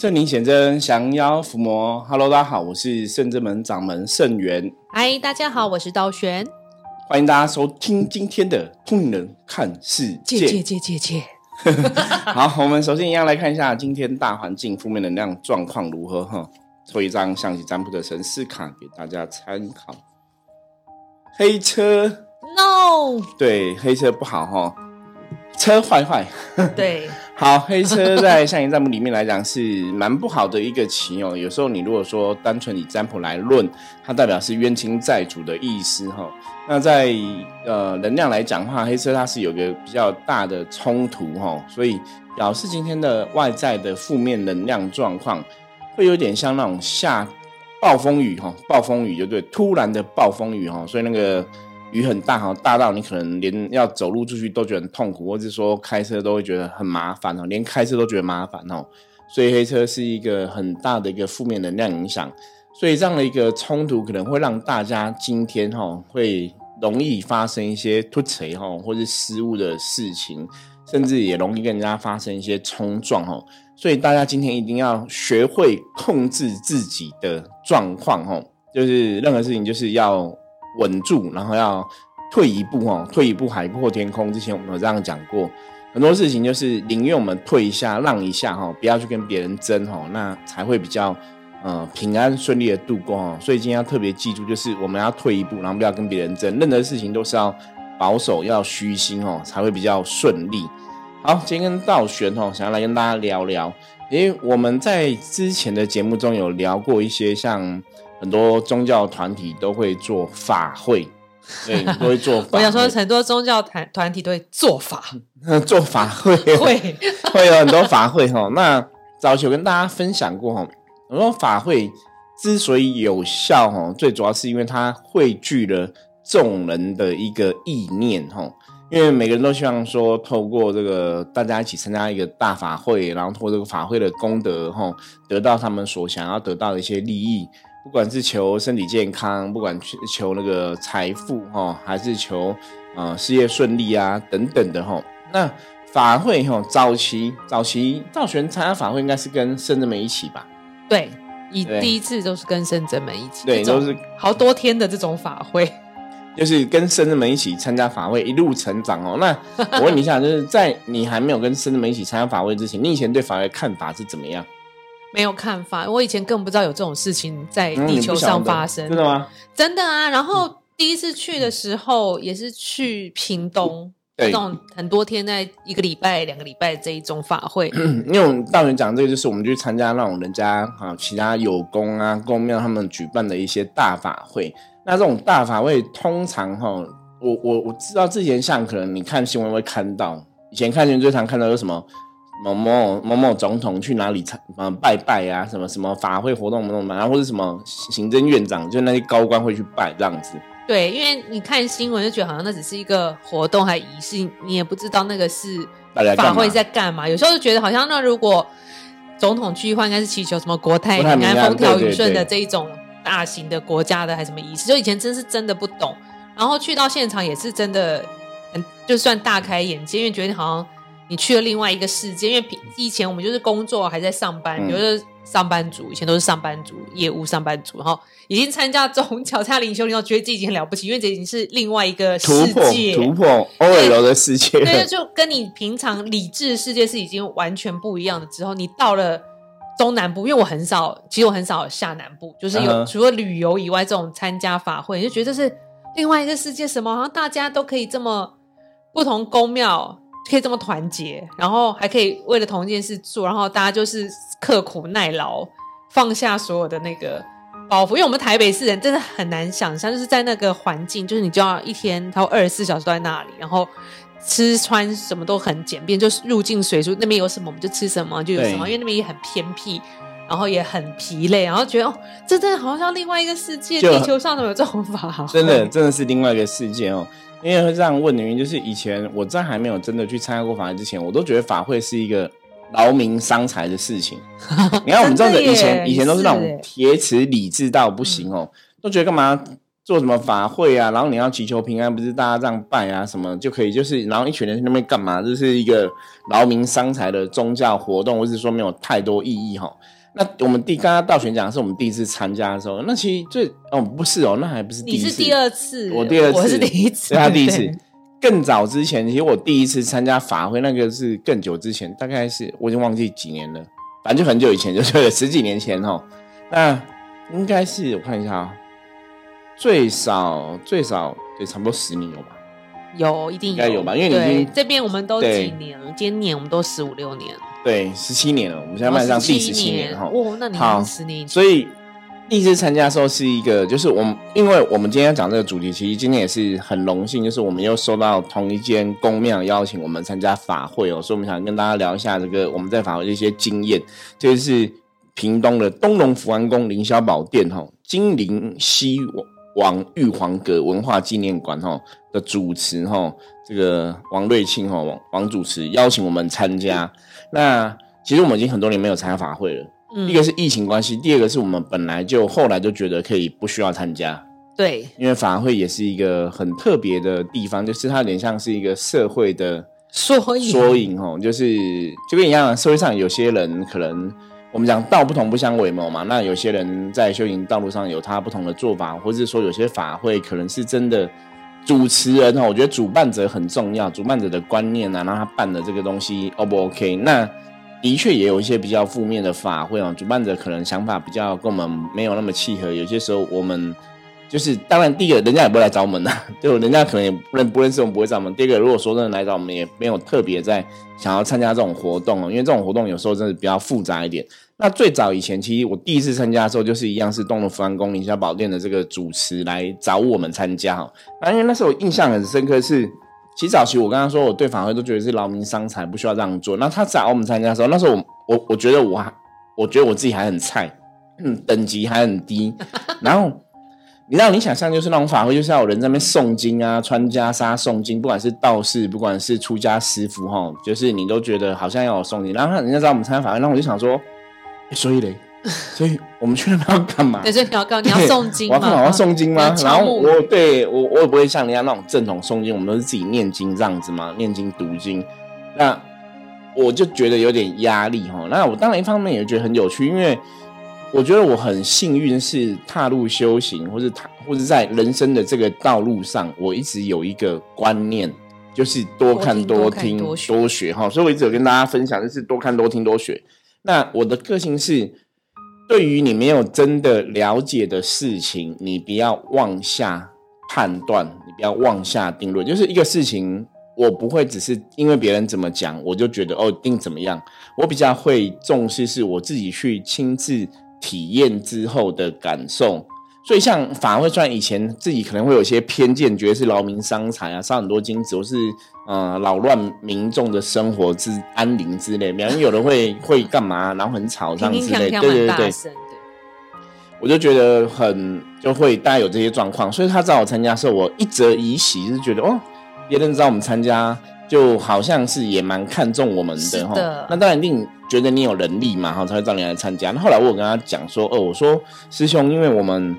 圣灵显真，降妖伏魔。Hello，大家好，我是圣真门掌门圣元。嗨，大家好，我是道玄。欢迎大家收听今天的《通灵人看世界》。借借借借 好，我们首先一样来看一下今天大环境负面能量状况如何哈。抽一张象棋占卜的神士卡给大家参考。黑车，No，对，黑车不好哈，车坏坏。对。好，黑车在象形占卜里面来讲是蛮不好的一个棋哦。有时候你如果说单纯以占卜来论，它代表是冤亲债主的意思哈。那在呃能量来讲的话，黑车它是有个比较大的冲突哈，所以表示今天的外在的负面能量状况会有点像那种下暴风雨哈，暴风雨就对，突然的暴风雨哈，所以那个。雨很大哈，大到你可能连要走路出去都觉得很痛苦，或者说开车都会觉得很麻烦哦，连开车都觉得麻烦哦。所以黑车是一个很大的一个负面能量影响，所以这样的一个冲突可能会让大家今天哈会容易发生一些突锤哈或者失误的事情，甚至也容易跟人家发生一些冲撞哦。所以大家今天一定要学会控制自己的状况哦，就是任何事情就是要。稳住，然后要退一步哦，退一步海阔天空。之前我们有这样讲过，很多事情就是宁愿我们退一下、让一下哈，不要去跟别人争哈，那才会比较呃平安顺利的度过哦。所以今天要特别记住，就是我们要退一步，然后不要跟别人争，任何事情都是要保守、要虚心哦，才会比较顺利。好，今天跟道玄哦，想要来跟大家聊聊，因为我们在之前的节目中有聊过一些像。很多宗教团体都会做法会，对，都会做法。我想说，很多宗教团团体都会做法，做法会会 会有很多法会哈。那早前跟大家分享过哈，我说法会之所以有效哈，最主要是因为它汇聚了众人的一个意念哈。因为每个人都希望说，透过这个大家一起参加一个大法会，然后透过这个法会的功德哈，得到他们所想要得到的一些利益。不管是求身体健康，不管去求那个财富哈，还是求呃事业顺利啊等等的哈。那法会哈，早期早期赵玄参加法会应该是跟圣人们一起吧？对，以第一次都是跟圣人们一起，对，都是好多天的这种法会，就是跟圣人们一起参加法会，一路成长哦。那我问你一下，就是在你还没有跟圣人们一起参加法会之前，你以前对法会看法是怎么样？没有看法，我以前更不知道有这种事情在地球上发生。真的吗？真的啊！然后第一次去的时候也是去屏东，那种很多天，在一个礼拜、两个礼拜这一种法会。因为我们大人讲这个，就是我们去参加那种人家啊，其他有功啊、公庙他们举办的一些大法会。那这种大法会通常哈，我我我知道之前像可能你看新闻会看到，以前看新闻最常看到有什么。某某某某总统去哪里参呃拜拜啊？什么什么法会活动什么然后或者什么行政院长，就那些高官会去拜这样子。对，因为你看新闻就觉得好像那只是一个活动还仪式，你也不知道那个是法会在干嘛。有时候就觉得好像那如果总统去的话，应该是祈求什么国泰民安、风调雨顺的这一种大型的国家的还是什么仪式。就以前真是真的不懂，然后去到现场也是真的很就算大开眼界，因为觉得好像。你去了另外一个世界，因为平以前我们就是工作还在上班，比如说上班族，以前都是上班族、业务上班族，然后已经参加宗教、参加灵修，你后觉得自己已经很了不起，因为这已经是另外一个世界，突破 OL 的世界，对，就跟你平常理智世界是已经完全不一样的。之后你到了中南部，因为我很少，其实我很少下南部，就是有除了旅游以外，这种参加法会，就觉得是另外一个世界，什么好像大家都可以这么不同宫庙。可以这么团结，然后还可以为了同一件事做，然后大家就是刻苦耐劳，放下所有的那个包袱。因为我们台北市人真的很难想象，就是在那个环境，就是你就要一天，他二十四小时都在那里，然后吃穿什么都很简便，就是入境随俗，那边有什么我们就吃什么就有什么，因为那边也很偏僻，然后也很疲累，然后觉得哦，这真的好像另外一个世界，地球上怎么有这种法？真的，真的是另外一个世界哦。因为会这样问的原因，就是以前我在还没有真的去参加过法会之前，我都觉得法会是一个劳民伤财的事情。你看我们这样的以前以前都是那种铁齿理智到不行哦，都觉得干嘛做什么法会啊，然后你要祈求平安，不是大家这样拜啊什么就可以，就是然后一群人去那边干嘛？这是一个劳民伤财的宗教活动，或是说没有太多意义哈。那我们第刚刚道玄讲是我们第一次参加的时候，那其实最哦不是哦，那还不是第一次，你是第二次，我第二次，我是第一次，他第一次。更早之前，其实我第一次参加法会，那个是更久之前，大概是我已经忘记几年了，反正就很久以前，就是十几年前哦。那应该是我看一下啊，最少最少对，差不多十年有吧？有，一定应该有吧？因为你这边我们都几年了，今年我们都十五六年。对，十七年了，我们现在迈上第十七年哈。哦，那你好，十年。所以第一次参加的时候是一个，就是我们，因为我们今天讲这个主题，其实今天也是很荣幸，就是我们又收到同一间公庙邀请我们参加法会哦，所以我们想跟大家聊一下这个我们在法会的一些经验，就是屏东的东龙福安宫凌霄宝殿哈，金陵西王玉皇阁文化纪念馆哈的主持哈，这个王瑞清哈王王主持邀请我们参加。那其实我们已经很多年没有参加法会了。嗯，一个是疫情关系，第二个是我们本来就后来就觉得可以不需要参加。对，因为法会也是一个很特别的地方，就是它有点像是一个社会的缩影。缩影哦，就是就跟一样，社会上有些人可能我们讲道不同不相为谋嘛。那有些人在修行道路上有他不同的做法，或者说有些法会可能是真的主持人哦，我觉得主办者很重要，主办者的观念啊，让他办的这个东西 O 不 OK？那的确也有一些比较负面的法会啊，主办者可能想法比较跟我们没有那么契合。有些时候我们就是当然，第一个人家也不会来找我们的，就人家可能也不认不认识我们，不会找我们。第二个，如果说真的来找我们，也没有特别在想要参加这种活动哦，因为这种活动有时候真的比较复杂一点。那最早以前，其实我第一次参加的时候，就是一样是东龙福安宫凌霄宝殿的这个主持来找我们参加哈。那因为那时候我印象很深刻是。其实早期我刚刚说我对法会都觉得是劳民伤财，不需要这样做。那他找我们参加的时候，那时候我我我觉得我还我觉得我自己还很菜，嗯，等级还很低。然后你让你想象就是那种法会，就是要有人在那边诵经啊，穿袈裟诵经，不管是道士，不管是出家师傅哈，就是你都觉得好像要有诵经。然后人家知道我们参加法会，那我就想说，所以嘞。所以我们去那边 要干嘛？对，所以你要干，你要诵经吗？我要诵经吗？然后我对我我也不会像人家那种正统诵经，我们都是自己念经这样子嘛，念经读经。那我就觉得有点压力哈。那我当然一方面也觉得很有趣，因为我觉得我很幸运是踏入修行，或是踏或是在人生的这个道路上，我一直有一个观念，就是多看多听多学哈。所以我一直有跟大家分享，就是多看多听多学。那我的个性是。对于你没有真的了解的事情，你不要妄下判断，你不要妄下定论。就是一个事情，我不会只是因为别人怎么讲，我就觉得哦定怎么样。我比较会重视是我自己去亲自体验之后的感受。所以像法会，虽然以前自己可能会有些偏见，觉得是劳民伤财啊，伤很多金子，或是呃扰乱民众的生活之安宁之类。比方有的会会干嘛，然后很吵这样之类，对对对。我就觉得很就会大家有这些状况，所以他找我参加的时候，我一则以喜，是觉得哦，别人知道我们参加，就好像是也蛮看重我们的哈。那当然一定觉得你有能力嘛，哈，才会找你来参加。那后来我有跟他讲说，哦，我说师兄，因为我们。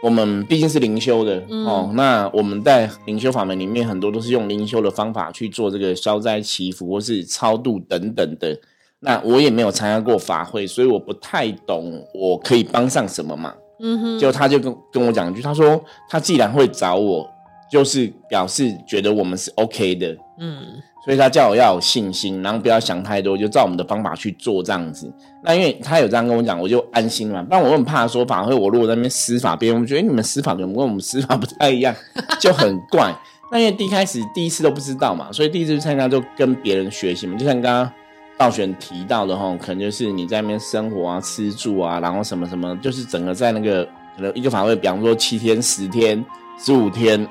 我们毕竟是灵修的哦，那我们在灵修法门里面很多都是用灵修的方法去做这个消灾祈福或是超度等等的。那我也没有参加过法会，所以我不太懂我可以帮上什么忙。嗯哼，就他就跟跟我讲一句，他说他既然会找我，就是表示觉得我们是 OK 的。嗯。所以他叫我要有信心，然后不要想太多，就照我们的方法去做这样子。那因为他有这样跟我讲，我就安心了。不然我很怕说法会，我如果在那边施法，别人觉得你们施法跟我们施法不太一样，就很怪。那因为第一开始第一次都不知道嘛，所以第一次参加就跟别人学习嘛。就像刚刚道玄提到的哈，可能就是你在那边生活啊、吃住啊，然后什么什么，就是整个在那个可能一个法会，比方说七天、十天、十五天，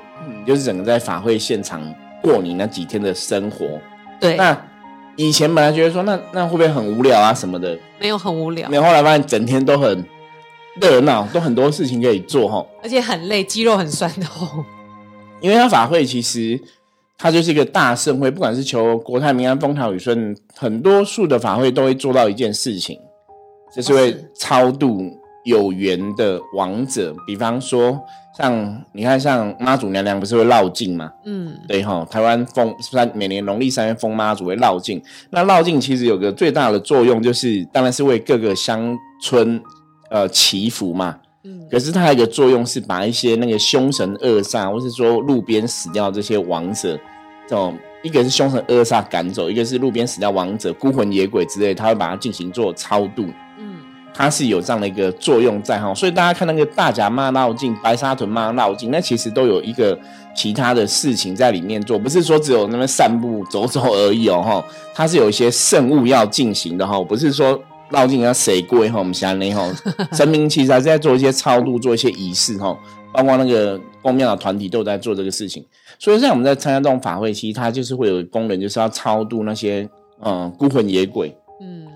就是整个在法会现场。过你那几天的生活，对，那以前本来觉得说，那那会不会很无聊啊什么的？没有很无聊，没有。后来发现整天都很热闹，都很多事情可以做哈，而且很累，肌肉很酸痛。因为他法会其实它就是一个大盛会，不管是求国泰民安、风调雨顺，很多数的法会都会做到一件事情，就是会超度有缘的亡者，比方说。像你看，像妈祖娘娘不是会绕境吗？嗯，对哈，台湾封三每年农历三月封妈祖会绕境。那绕境其实有个最大的作用，就是当然是为各个乡村呃祈福嘛。嗯，可是它还有一个作用是把一些那个凶神恶煞，或是说路边死掉这些王者，这种一个是凶神恶煞赶走，一个是路边死掉王者孤魂野鬼之类，他会把它进行做超度。它是有这样的一个作用在哈，所以大家看那个大甲妈绕境、白沙屯妈绕境，那其实都有一个其他的事情在里面做，不是说只有那边散步走走而已哦哈，它是有一些圣物要进行的哈，不是说绕境要谁跪哈，我们乡内哈，神明其实还是在做一些超度、做一些仪式哈，包括那个公庙的团体都在做这个事情，所以像我们在参加这种法会，其实它就是会有功能，就是要超度那些嗯孤魂野鬼。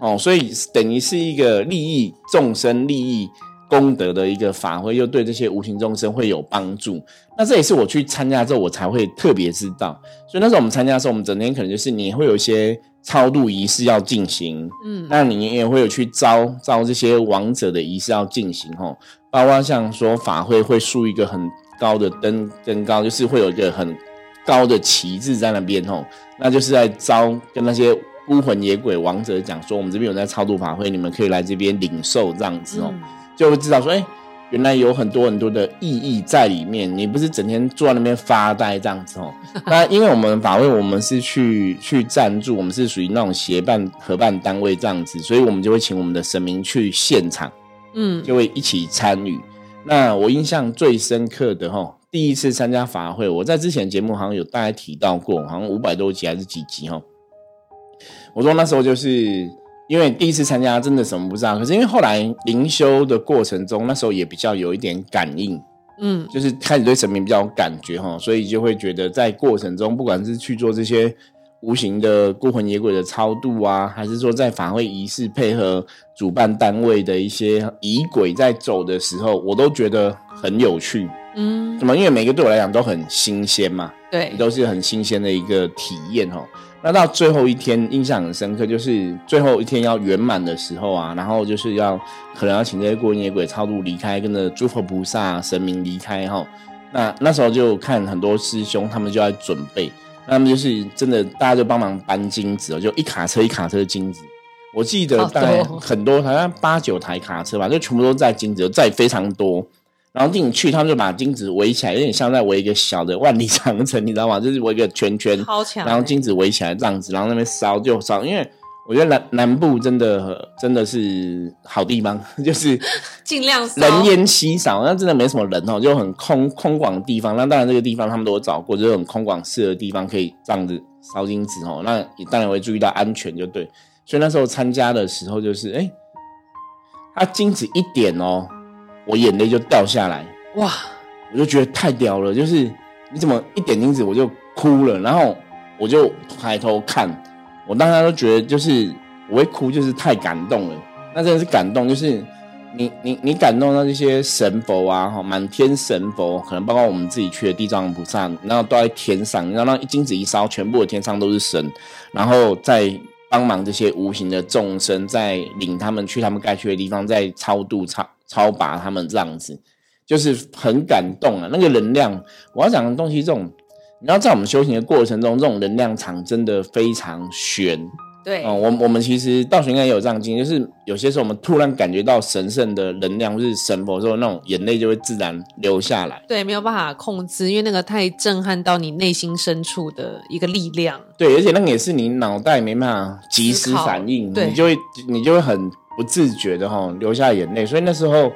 嗯哦，所以等于是一个利益众生、利益功德的一个法会，又对这些无形众生会有帮助。那这也是我去参加之后，我才会特别知道。所以那时候我们参加的时候，我们整天可能就是你会有一些超度仪式要进行，嗯，那你也会有去招招这些亡者的仪式要进行，哦，包括像说法会会竖一个很高的灯，灯高就是会有一个很高的旗帜在那边，哦，那就是在招跟那些。孤魂野鬼王者讲说，我们这边有在超度法会，你们可以来这边领受这样子哦，就会知道说，哎，原来有很多很多的意义在里面。你不是整天坐在那边发呆这样子哦。那因为我们法会，我们是去去赞助，我们是属于那种协办合办单位这样子，所以我们就会请我们的神明去现场，嗯，就会一起参与。那我印象最深刻的哈，第一次参加法会，我在之前节目好像有大概提到过，好像五百多集还是几集哈。我说那时候就是因为第一次参加，真的什么不知道。可是因为后来灵修的过程中，那时候也比较有一点感应，嗯，就是开始对神明比较有感觉哈，所以就会觉得在过程中，不管是去做这些无形的孤魂野鬼的超度啊，还是说在法会仪式配合主办单位的一些仪轨在走的时候，我都觉得很有趣，嗯，怎么？因为每个对我来讲都很新鲜嘛，对，都是很新鲜的一个体验哦。那到最后一天印象很深刻，就是最后一天要圆满的时候啊，然后就是要可能要请这些孤魂野鬼超度离开，跟着诸佛菩萨神明离开哈。那那时候就看很多师兄他们就在准备，那么就是真的大家就帮忙搬金子哦，就一卡车一卡车的金子，我记得大概很多好像八九台卡车吧，就全部都在金子，在非常多。然后进去，他们就把金子围起来，有点像在围一个小的万里长城，你知道吗？就是围一个圈圈，然后金子围起来这样子，然后那边烧就烧。因为我觉得南南部真的真的是好地方，就是 尽量人烟稀少，那真的没什么人哦，就很空空广的地方。那当然这个地方他们都有找过，就是很空广适合的地方可以这样子烧金子哦。那当然会注意到安全就对。所以那时候参加的时候就是，哎，他金子一点哦。我眼泪就掉下来，哇！我就觉得太屌了，就是你怎么一点金子我就哭了，然后我就抬头看，我当时都觉得就是我会哭，就是太感动了。那真的是感动，就是你你你感动到这些神佛啊，哈，满天神佛，可能包括我们自己去的地藏菩萨，然后都在天上，然后那金子一烧，全部的天上都是神，然后再帮忙这些无形的众生，在领他们去他们该去的地方，在超度超。超拔他们这样子，就是很感动啊！那个能量，我要讲的东西，这种你要在我们修行的过程中，这种能量场真的非常悬。对，哦，我我们其实道学应该也有这样经历，就是有些时候我们突然感觉到神圣的能量，就是神佛时候，那种眼泪就会自然流下来。对，没有办法控制，因为那个太震撼到你内心深处的一个力量。对，而且那个也是你脑袋没办法及时反应，你就会你就会很。不自觉的哈流下眼泪，所以那时候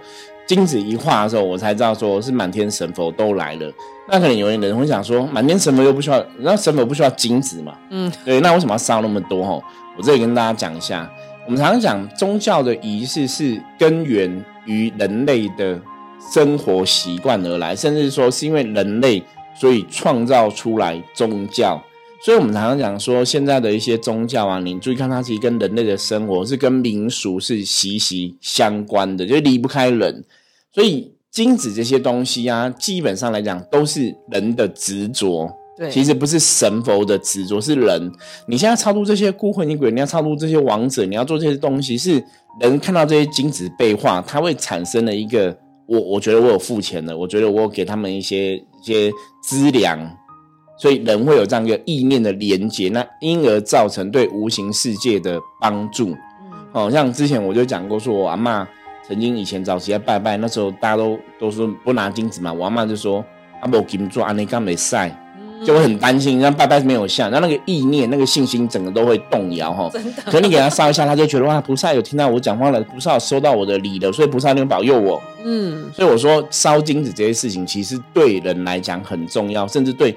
金子一化的时候，我才知道说是满天神佛都来了。那可能有人会想说，满天神佛又不需要，那神佛不需要金子嘛？嗯，对，那为什么要烧那么多？哈，我这里跟大家讲一下，我们常常讲宗教的仪式是根源于人类的生活习惯而来，甚至说是因为人类所以创造出来宗教。所以，我们常常讲说，现在的一些宗教啊，你注意看，它其实跟人类的生活是跟民俗是息息相关的，就离不开人。所以，金子这些东西啊，基本上来讲都是人的执着。对，其实不是神佛的执着，是人。你现在超度这些孤魂野鬼，你要超度这些王者，你要做这些东西，是人看到这些金子被化，它会产生了一个我我觉得我有付钱了，我觉得我有给他们一些一些资粮，所以人会有这样一个意念的连接，那因而造成对无形世界的帮助。嗯，哦，像之前我就讲过，说我阿妈曾经以前早期在拜拜，那时候大家都都说不拿金子嘛，我阿妈就说阿伯金做阿尼干没晒。就会很担心，让拜拜没有像，那那个意念、那个信心，整个都会动摇哈。真的。可你给他烧一下，他就觉得哇，菩萨有听到我讲话了，菩萨收到我的礼了，所以菩萨能保佑我。嗯。所以我说烧金子这些事情，其实对人来讲很重要，甚至对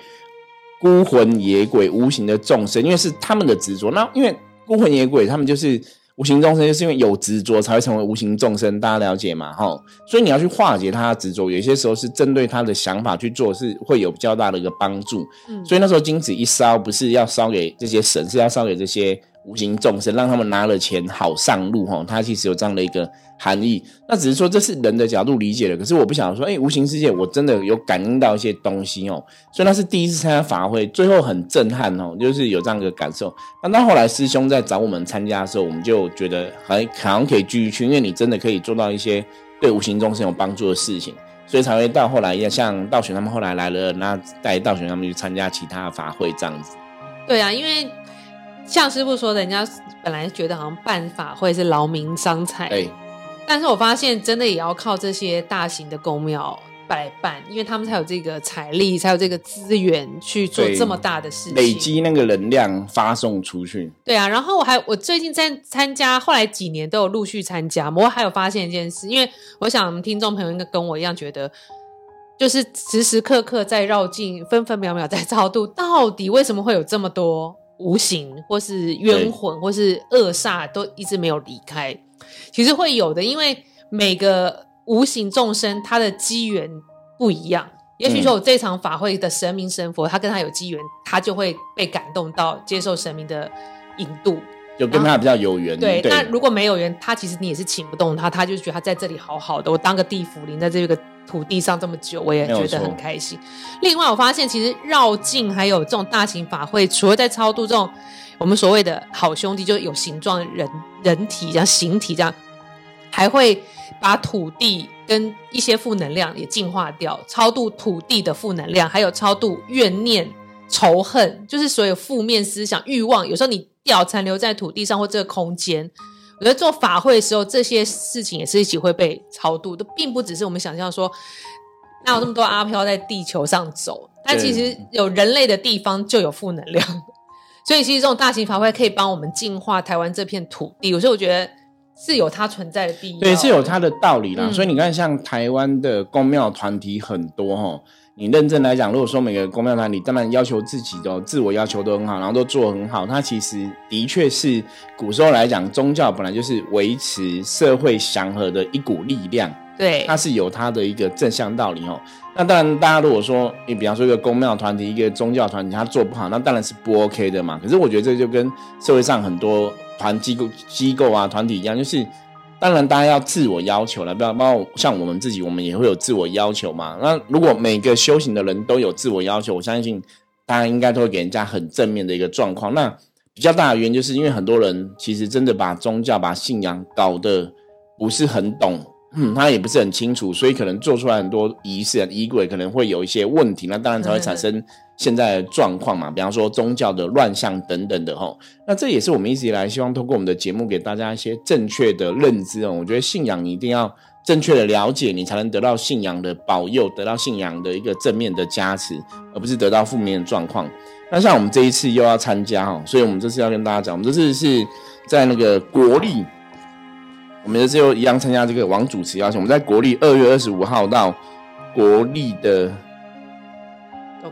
孤魂野鬼、无形的众生，因为是他们的执着。那因为孤魂野鬼，他们就是。无形众生就是因为有执着才会成为无形众生，大家了解嘛？哈，所以你要去化解他的执着，有些时候是针对他的想法去做，是会有比较大的一个帮助。嗯，所以那时候金子一烧，不是要烧给这些神，是要烧给这些。无形众生让他们拿了钱好上路哈，它其实有这样的一个含义。那只是说这是人的角度理解的，可是我不想说，哎，无形世界我真的有感应到一些东西哦。所以那是第一次参加法会，最后很震撼哦，就是有这样一个感受。那到后来师兄在找我们参加的时候，我们就觉得还好像可以继续去，因为你真的可以做到一些对无形众生有帮助的事情，所以才会到后来也像道玄他们后来来了，那带道玄他们去参加其他法会这样子。对啊，因为。像师傅说的，人家本来觉得好像办法会是劳民伤财，对。但是我发现真的也要靠这些大型的公庙来办，因为他们才有这个财力，才有这个资源去做这么大的事情，累积那个能量发送出去。对啊，然后我还我最近在参加，后来几年都有陆续参加。我还有发现一件事，因为我想听众朋友应该跟我一样觉得，就是时时刻刻在绕境，分分秒秒在超度，到底为什么会有这么多？无形或是冤魂或是恶煞都一直没有离开，其实会有的，因为每个无形众生他的机缘不一样。也许说我这场法会的神明神佛，他跟他有机缘，他就会被感动到接受神明的引渡，就跟他比较有缘。对，那如果没有缘，他其实你也是请不动他，他就觉得他在这里好好的，我当个地府灵在这个。土地上这么久，我也觉得很开心。另外，我发现其实绕境还有这种大型法会，除了在超度这种我们所谓的好兄弟，就有形状人人体这样形体这样，还会把土地跟一些负能量也净化掉，超度土地的负能量，还有超度怨念、仇恨，就是所有负面思想、欲望。有时候你掉残留在土地上或这个空间。我觉得做法会的时候，这些事情也是一起会被超度的，并不只是我们想象说，哪有这么多阿飘在地球上走？但其实有人类的地方就有负能量，所以其实这种大型法会可以帮我们净化台湾这片土地。有时候我觉得是有它存在的必要，对，是有它的道理啦。所以你看，像台湾的公庙团体很多哈。你认真来讲，如果说每个公庙团，体当然要求自己的自我要求都很好，然后都做很好，它其实的确是古时候来讲，宗教本来就是维持社会祥和的一股力量。对，它是有它的一个正向道理哦。那当然，大家如果说你比方说一个公庙团体、一个宗教团体，它做不好，那当然是不 OK 的嘛。可是我觉得这就跟社会上很多团机构、机构啊、团体一样，就是。当然，大家要自我要求了，不要包括像我们自己，我们也会有自我要求嘛。那如果每个修行的人都有自我要求，我相信大家应该都会给人家很正面的一个状况。那比较大的原因，就是因为很多人其实真的把宗教、把信仰搞得不是很懂，嗯，他也不是很清楚，所以可能做出来很多仪式、仪轨可能会有一些问题，那当然才会产生。现在的状况嘛，比方说宗教的乱象等等的吼，那这也是我们一直以来希望通过我们的节目给大家一些正确的认知哦。我觉得信仰你一定要正确的了解，你才能得到信仰的保佑，得到信仰的一个正面的加持，而不是得到负面的状况。那像我们这一次又要参加哈，所以我们这次要跟大家讲，我们这次是在那个国立，我们这次又一样参加这个王主持邀请，我们在国立二月二十五号到国立的。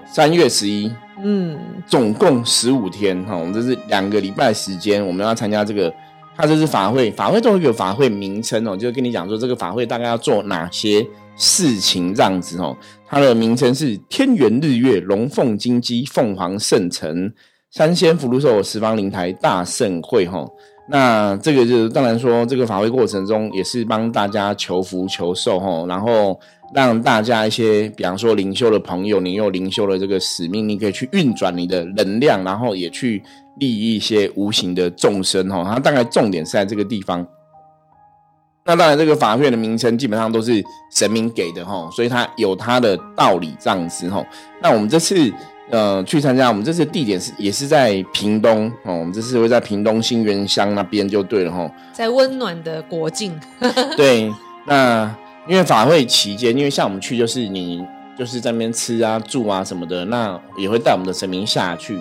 三月十一，嗯，总共十五天哈，我们这是两个礼拜时间，我们要参加这个，它这是法会，法会都有一个法会名称哦，就跟你讲说这个法会大概要做哪些事情这样子哦，它的名称是天元日月龙凤金鸡凤凰圣城三仙福禄寿十方灵台大盛会哈。那这个就是当然说，这个法会过程中也是帮大家求福求寿哈，然后让大家一些，比方说灵修的朋友，你有灵修的这个使命，你可以去运转你的能量，然后也去利益一些无形的众生哈。它大概重点是在这个地方。那当然，这个法会的名称基本上都是神明给的哈，所以它有它的道理这样子哈。那我们这次呃去参加，我们这次地点是也是在屏东哦，我们这次会在屏东新源乡那边就对了哈，在温暖的国境。对，那因为法会期间，因为像我们去就是你就是在那边吃啊住啊什么的，那也会带我们的神明下去。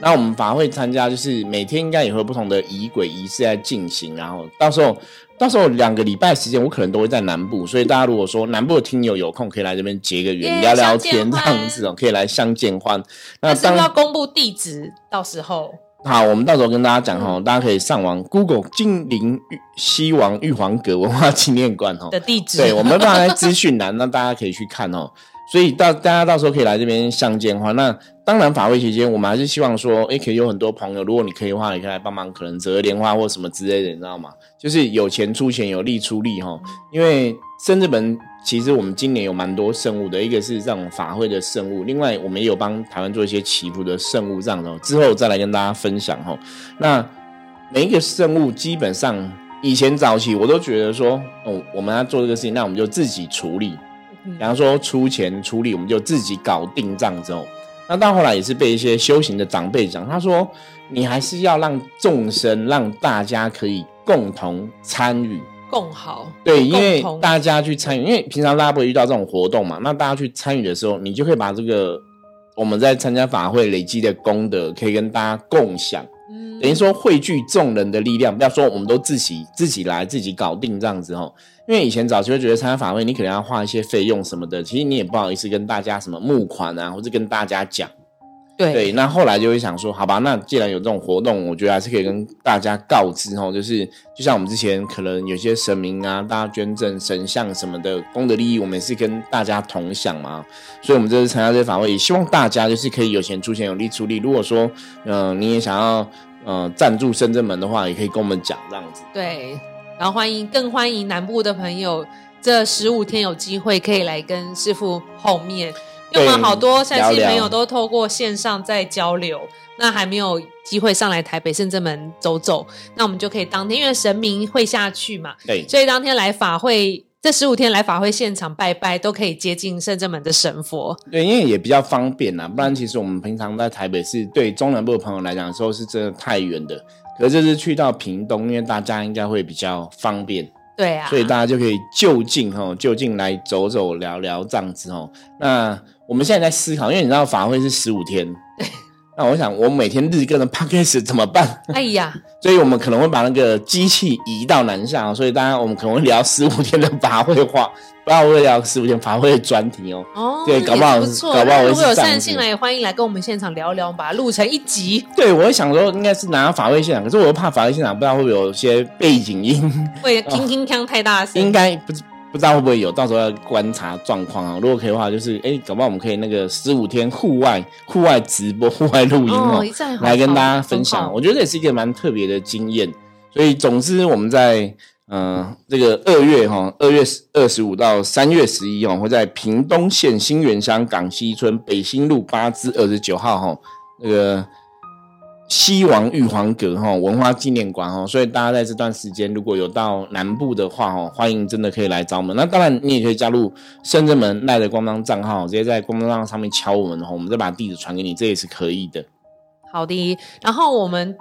那我们法会参加，就是每天应该也会有不同的仪轨仪式在进行，然后到时候到时候两个礼拜时间，我可能都会在南部，所以大家如果说南部的听友有空，可以来这边结个缘，聊聊天这样子哦，可以来相见欢。那当然要公布地址，到时候？好，我们到时候跟大家讲哈，大家可以上网 Google 金陵西王玉皇阁文化纪念馆哦。的地址，对我们放在资讯栏，那大家可以去看哦。所以到大家到时候可以来这边相见的话，那当然法会期间，我们还是希望说，哎，可以有很多朋友，如果你可以的话，你可以来帮忙，可能折莲花或什么之类的，你知道吗？就是有钱出钱，有力出力哈。因为深圳本其实我们今年有蛮多圣物的，一个是这种法会的圣物，另外我们也有帮台湾做一些祈福的圣物这样的，之后再来跟大家分享哈。那每一个圣物基本上以前早期我都觉得说，哦，我们要做这个事情，那我们就自己处理。比方说出钱出力，我们就自己搞定这样子哦。那到后来也是被一些修行的长辈讲，他说你还是要让众生，让大家可以共同参与，共好。对，因为大家去参与，因为平常大家不会遇到这种活动嘛。那大家去参与的时候，你就可以把这个我们在参加法会累积的功德，可以跟大家共享。嗯，等于说汇聚众人的力量，不要说我们都自己自己来自己搞定这样子哦。因为以前早期会觉得参加法会，你可能要花一些费用什么的，其实你也不好意思跟大家什么募款啊，或者跟大家讲。对，那后来就会想说，好吧，那既然有这种活动，我觉得还是可以跟大家告知哦，就是就像我们之前可能有些神明啊，大家捐赠神像什么的功德利益，我们也是跟大家同享嘛。所以，我们这次参加这法会，也希望大家就是可以有钱出钱，有力出力。如果说，嗯，你也想要呃赞助深圳门的话，也可以跟我们讲这样子。对。然后欢迎，更欢迎南部的朋友，这十五天有机会可以来跟师傅后面，因为我们好多山西朋友都透过线上在交流，那还没有机会上来台北圣正门走走，那我们就可以当天，因为神明会下去嘛，对，所以当天来法会，这十五天来法会现场拜拜，都可以接近圣正门的神佛，对，因为也比较方便呐，不然其实我们平常在台北是对中南部的朋友来讲，说是真的太远的。可这次去到屏东，因为大家应该会比较方便，对啊，所以大家就可以就近哈，就近来走走聊聊这样子哦。那我们现在在思考，因为你知道法会是十五天，那我想我每天日更的 p a c k a g e 怎么办？哎呀，所以我们可能会把那个机器移到南下，所以大家我们可能会聊十五天的法会话。不要为聊十五天法会专题哦，哦，对，搞不好，搞不好如果有善信来，也欢迎来跟我们现场聊聊，把它录成一集。对，我想说应该是拿法会现场，可是我又怕法会现场不知道会不会有些背景音，会 听听锵太大声，应该不不知道会不会有，到时候要观察状况啊。如果可以的话，就是哎，搞不好我们可以那个十五天户外户外直播、户外录音哦，来跟大家分享。我觉得这也是一个蛮特别的经验。所以，总之我们在。嗯，这个二月哈，二月二十五到三月十一哦，会在屏东县新源乡港西村北新路八支二十九号哈，那个西王玉皇阁哈文化纪念馆哈，所以大家在这段时间如果有到南部的话哈，欢迎真的可以来找我们。那当然你也可以加入深圳门赖的官方账号，直接在官方账号上面敲我们的话，我们再把地址传给你，这也是可以的。好的，然后我们。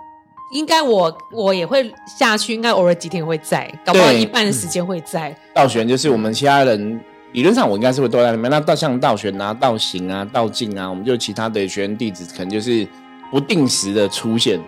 应该我我也会下去，应该偶尔几天会在，搞不好一半的时间会在。道玄就是我们其他人理论上我应该是会都在里面。那道像道玄啊、道行啊、道静啊，我们就其他的学员弟子可能就是不定时的出现。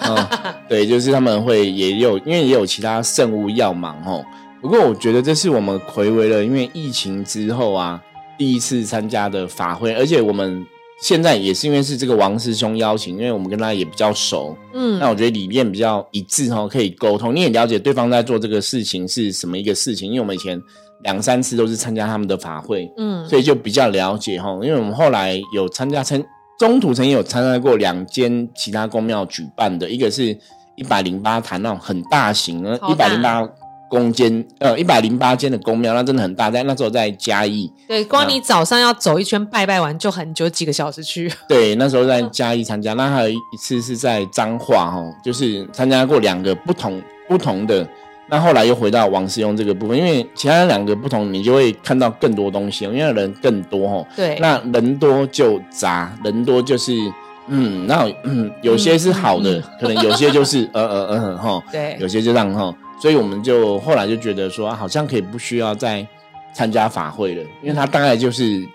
对，就是他们会也有，因为也有其他圣物要忙哦。不过我觉得这是我们回违了，因为疫情之后啊，第一次参加的法会，而且我们。现在也是因为是这个王师兄邀请，因为我们跟他也比较熟，嗯，那我觉得理念比较一致哈，可以沟通。你也了解对方在做这个事情是什么一个事情，因为我们以前两三次都是参加他们的法会，嗯，所以就比较了解哈。因为我们后来有参加，参中途曾经有参加过两间其他公庙举办的，一个是一百零八坛那种很大型的，一百零八。公间呃一百零八间的公庙，那真的很大，在那时候在嘉义。对，光你早上要走一圈拜拜完就很久几个小时去。对，那时候在嘉义参加，那还有一次是在彰化哈，就是参加过两个不同不同的那后来又回到王世庸这个部分，因为其他两个不同，你就会看到更多东西，因为人更多哦。对，那人多就杂，人多就是嗯，那嗯，有些是好的，可能有些就是 呃呃呃哈，对，有些就让哈，所以我们就后来就觉得说，好像可以不需要再参加法会了，因为他大概就是。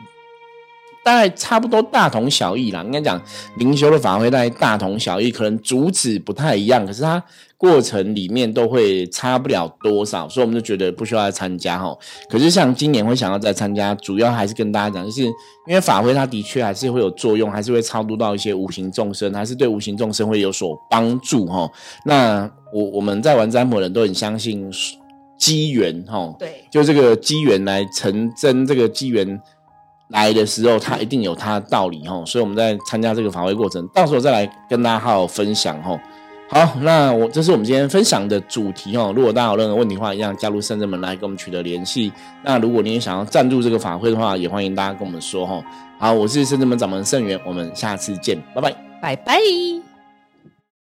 大概差不多大同小异啦，应该讲灵修的法会大概大同小异，可能主旨不太一样，可是它过程里面都会差不了多少，所以我们就觉得不需要再参加哈。可是像今年会想要再参加，主要还是跟大家讲，就是因为法会它的确还是会有作用，还是会超度到一些无形众生，还是对无形众生会有所帮助哈。那我我们在玩占卜的人都很相信机缘哈，对，就这个机缘来成真，这个机缘。来的时候，他一定有他的道理吼，所以我们在参加这个法会过程，到时候再来跟大家好好分享吼。好，那我这是我们今天分享的主题哦。如果大家有任何问题的话，一样加入圣者门来跟我们取得联系。那如果你也想要赞助这个法会的话，也欢迎大家跟我们说吼。好，我是圣者门掌门圣元，我们下次见，拜拜，拜拜。